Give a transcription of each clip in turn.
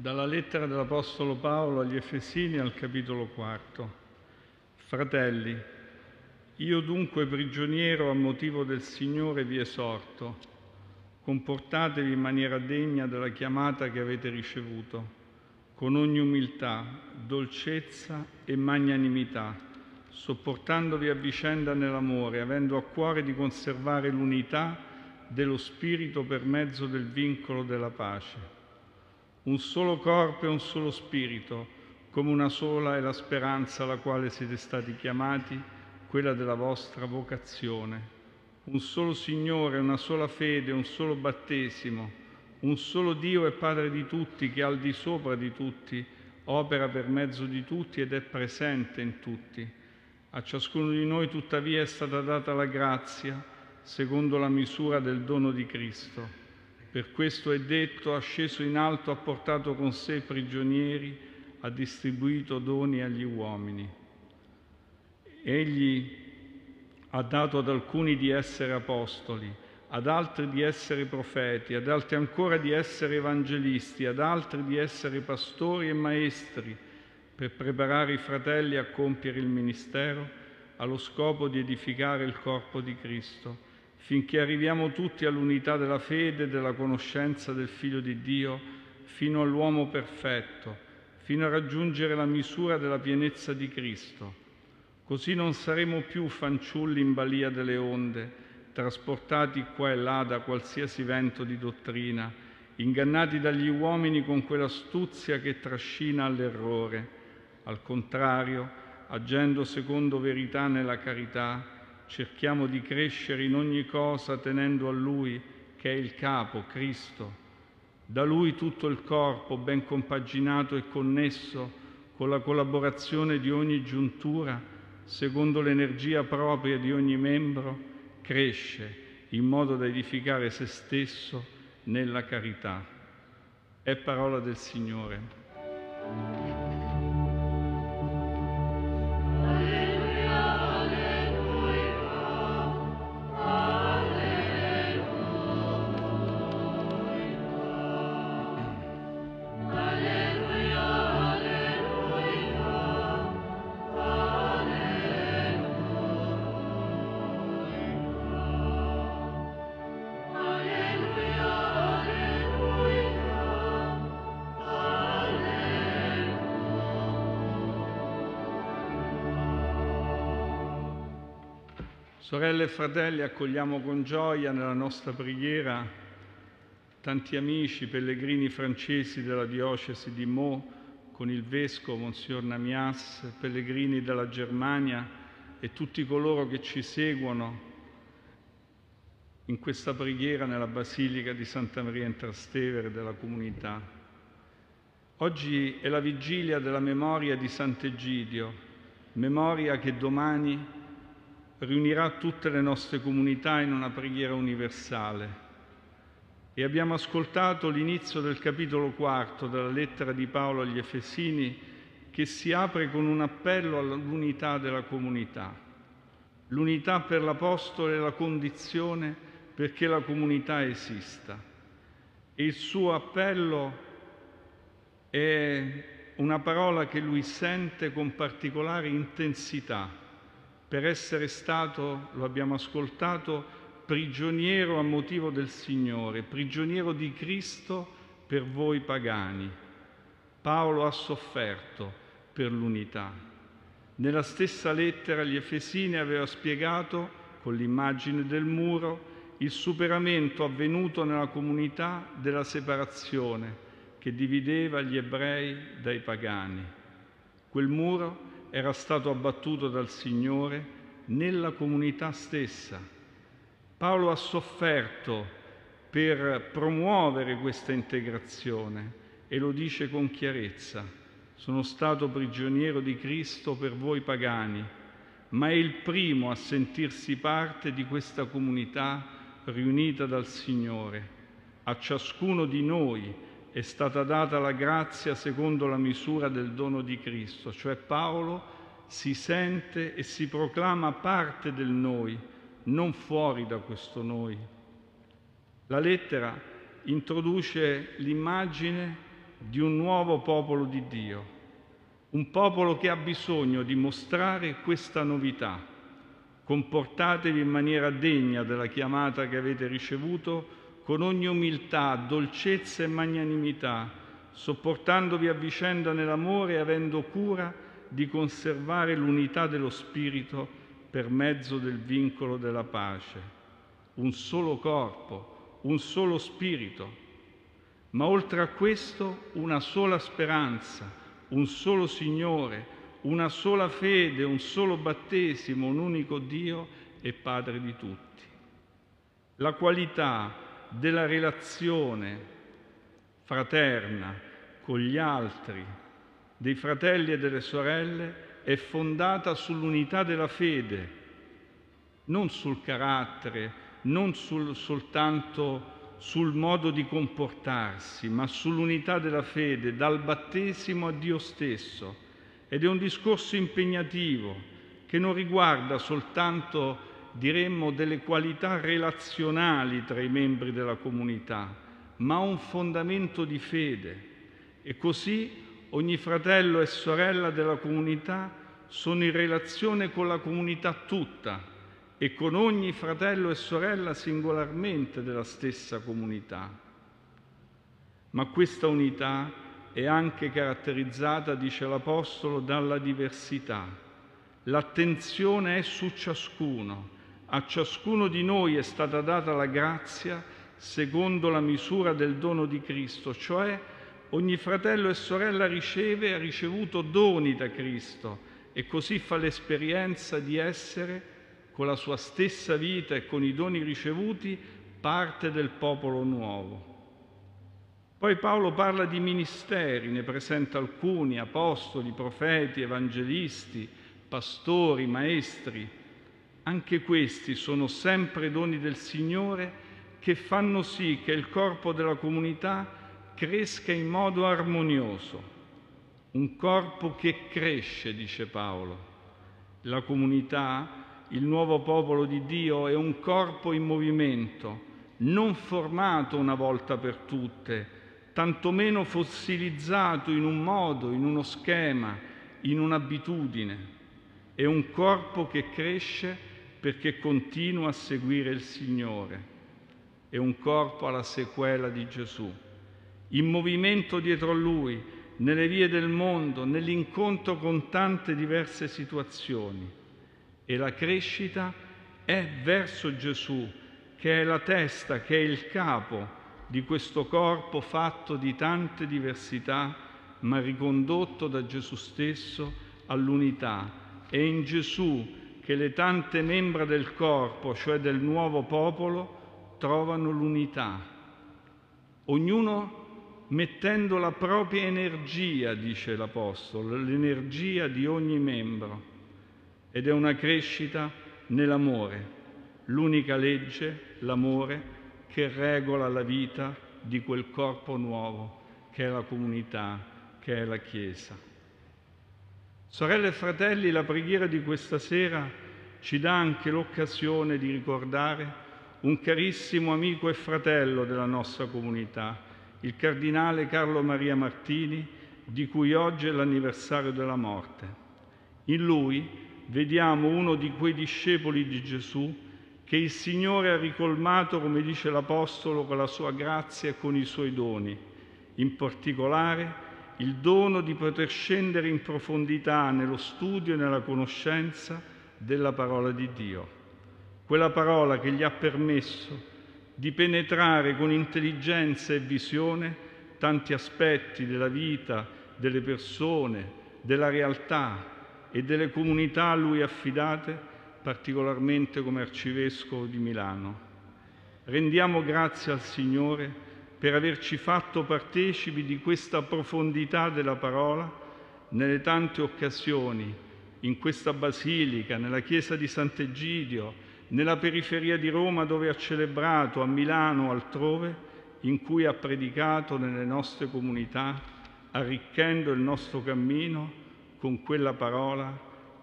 Dalla lettera dell'Apostolo Paolo agli Efesini al capitolo quarto. Fratelli, io dunque prigioniero a motivo del Signore vi esorto, comportatevi in maniera degna della chiamata che avete ricevuto, con ogni umiltà, dolcezza e magnanimità, sopportandovi a vicenda nell'amore, avendo a cuore di conservare l'unità dello Spirito per mezzo del vincolo della pace un solo corpo e un solo spirito, come una sola è la speranza alla quale siete stati chiamati, quella della vostra vocazione. Un solo Signore, una sola fede, un solo battesimo, un solo Dio e Padre di tutti, che al di sopra di tutti opera per mezzo di tutti ed è presente in tutti. A ciascuno di noi tuttavia è stata data la grazia secondo la misura del dono di Cristo. Per questo è detto, ha sceso in alto, ha portato con sé prigionieri, ha distribuito doni agli uomini. Egli ha dato ad alcuni di essere apostoli, ad altri di essere profeti, ad altri ancora di essere evangelisti, ad altri di essere pastori e maestri, per preparare i fratelli a compiere il ministero allo scopo di edificare il corpo di Cristo finché arriviamo tutti all'unità della fede e della conoscenza del Figlio di Dio, fino all'uomo perfetto, fino a raggiungere la misura della pienezza di Cristo. Così non saremo più fanciulli in balia delle onde, trasportati qua e là da qualsiasi vento di dottrina, ingannati dagli uomini con quell'astuzia che trascina all'errore. Al contrario, agendo secondo verità nella carità, cerchiamo di crescere in ogni cosa tenendo a Lui, che è il capo, Cristo. Da Lui tutto il corpo, ben compaginato e connesso, con la collaborazione di ogni giuntura, secondo l'energia propria di ogni membro, cresce in modo da edificare se stesso nella carità. È parola del Signore. Sorelle e fratelli, accogliamo con gioia nella nostra preghiera tanti amici, pellegrini francesi della diocesi di Meaux, con il vescovo Monsignor Namias, pellegrini della Germania e tutti coloro che ci seguono in questa preghiera nella Basilica di Santa Maria in Trastevere della comunità. Oggi è la vigilia della memoria di Sant'Egidio, memoria che domani riunirà tutte le nostre comunità in una preghiera universale. E abbiamo ascoltato l'inizio del capitolo quarto della lettera di Paolo agli Efesini che si apre con un appello all'unità della comunità. L'unità per l'Apostolo è la condizione perché la comunità esista. E il suo appello è una parola che lui sente con particolare intensità per essere stato, lo abbiamo ascoltato, prigioniero a motivo del Signore, prigioniero di Cristo per voi pagani. Paolo ha sofferto per l'unità. Nella stessa lettera agli Efesini aveva spiegato, con l'immagine del muro, il superamento avvenuto nella comunità della separazione che divideva gli ebrei dai pagani. Quel muro era stato abbattuto dal Signore nella comunità stessa. Paolo ha sofferto per promuovere questa integrazione e lo dice con chiarezza. Sono stato prigioniero di Cristo per voi pagani, ma è il primo a sentirsi parte di questa comunità riunita dal Signore. A ciascuno di noi è stata data la grazia secondo la misura del dono di Cristo, cioè Paolo si sente e si proclama parte del noi, non fuori da questo noi. La lettera introduce l'immagine di un nuovo popolo di Dio, un popolo che ha bisogno di mostrare questa novità. Comportatevi in maniera degna della chiamata che avete ricevuto, con ogni umiltà, dolcezza e magnanimità, sopportandovi a vicenda nell'amore e avendo cura di conservare l'unità dello Spirito per mezzo del vincolo della pace. Un solo corpo, un solo Spirito, ma oltre a questo una sola speranza, un solo Signore, una sola fede, un solo battesimo, un unico Dio e Padre di tutti. La qualità della relazione fraterna con gli altri, dei fratelli e delle sorelle, è fondata sull'unità della fede, non sul carattere, non sul, soltanto sul modo di comportarsi, ma sull'unità della fede, dal battesimo a Dio stesso. Ed è un discorso impegnativo che non riguarda soltanto, diremmo, delle qualità relazionali tra i membri della comunità, ma un fondamento di fede. E così ogni fratello e sorella della comunità sono in relazione con la comunità tutta, e con ogni fratello e sorella singolarmente della stessa comunità. Ma questa unità è anche caratterizzata, dice l'Apostolo, dalla diversità. L'attenzione è su ciascuno. A ciascuno di noi è stata data la grazia secondo la misura del dono di Cristo, cioè ogni fratello e sorella riceve e ha ricevuto doni da Cristo e così fa l'esperienza di essere con la sua stessa vita e con i doni ricevuti, parte del popolo nuovo. Poi Paolo parla di ministeri, ne presenta alcuni, apostoli, profeti, evangelisti, pastori, maestri. Anche questi sono sempre doni del Signore che fanno sì che il corpo della comunità cresca in modo armonioso. Un corpo che cresce, dice Paolo. La comunità il nuovo popolo di Dio è un corpo in movimento, non formato una volta per tutte, tantomeno fossilizzato in un modo, in uno schema, in un'abitudine. È un corpo che cresce perché continua a seguire il Signore. È un corpo alla sequela di Gesù, in movimento dietro a Lui, nelle vie del mondo, nell'incontro con tante diverse situazioni e la crescita è verso Gesù, che è la testa, che è il capo di questo corpo fatto di tante diversità, ma ricondotto da Gesù stesso all'unità. È in Gesù che le tante membra del corpo, cioè del nuovo popolo, trovano l'unità. Ognuno mettendo la propria energia, dice l'Apostolo, l'energia di ogni membro ed è una crescita nell'amore, l'unica legge, l'amore, che regola la vita di quel corpo nuovo che è la comunità, che è la Chiesa. Sorelle e fratelli, la preghiera di questa sera ci dà anche l'occasione di ricordare un carissimo amico e fratello della nostra comunità, il cardinale Carlo Maria Martini, di cui oggi è l'anniversario della morte. In lui vediamo uno di quei discepoli di Gesù che il Signore ha ricolmato, come dice l'Apostolo, con la sua grazia e con i suoi doni, in particolare il dono di poter scendere in profondità nello studio e nella conoscenza della parola di Dio. Quella parola che gli ha permesso di penetrare con intelligenza e visione tanti aspetti della vita, delle persone, della realtà, e delle comunità a lui affidate, particolarmente come arcivescovo di Milano. Rendiamo grazie al Signore per averci fatto partecipi di questa profondità della parola nelle tante occasioni, in questa basilica, nella chiesa di Sant'Egidio, nella periferia di Roma dove ha celebrato, a Milano altrove, in cui ha predicato nelle nostre comunità, arricchendo il nostro cammino con quella parola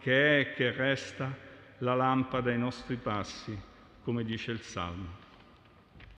che è e che resta la lampada ai nostri passi, come dice il Salmo.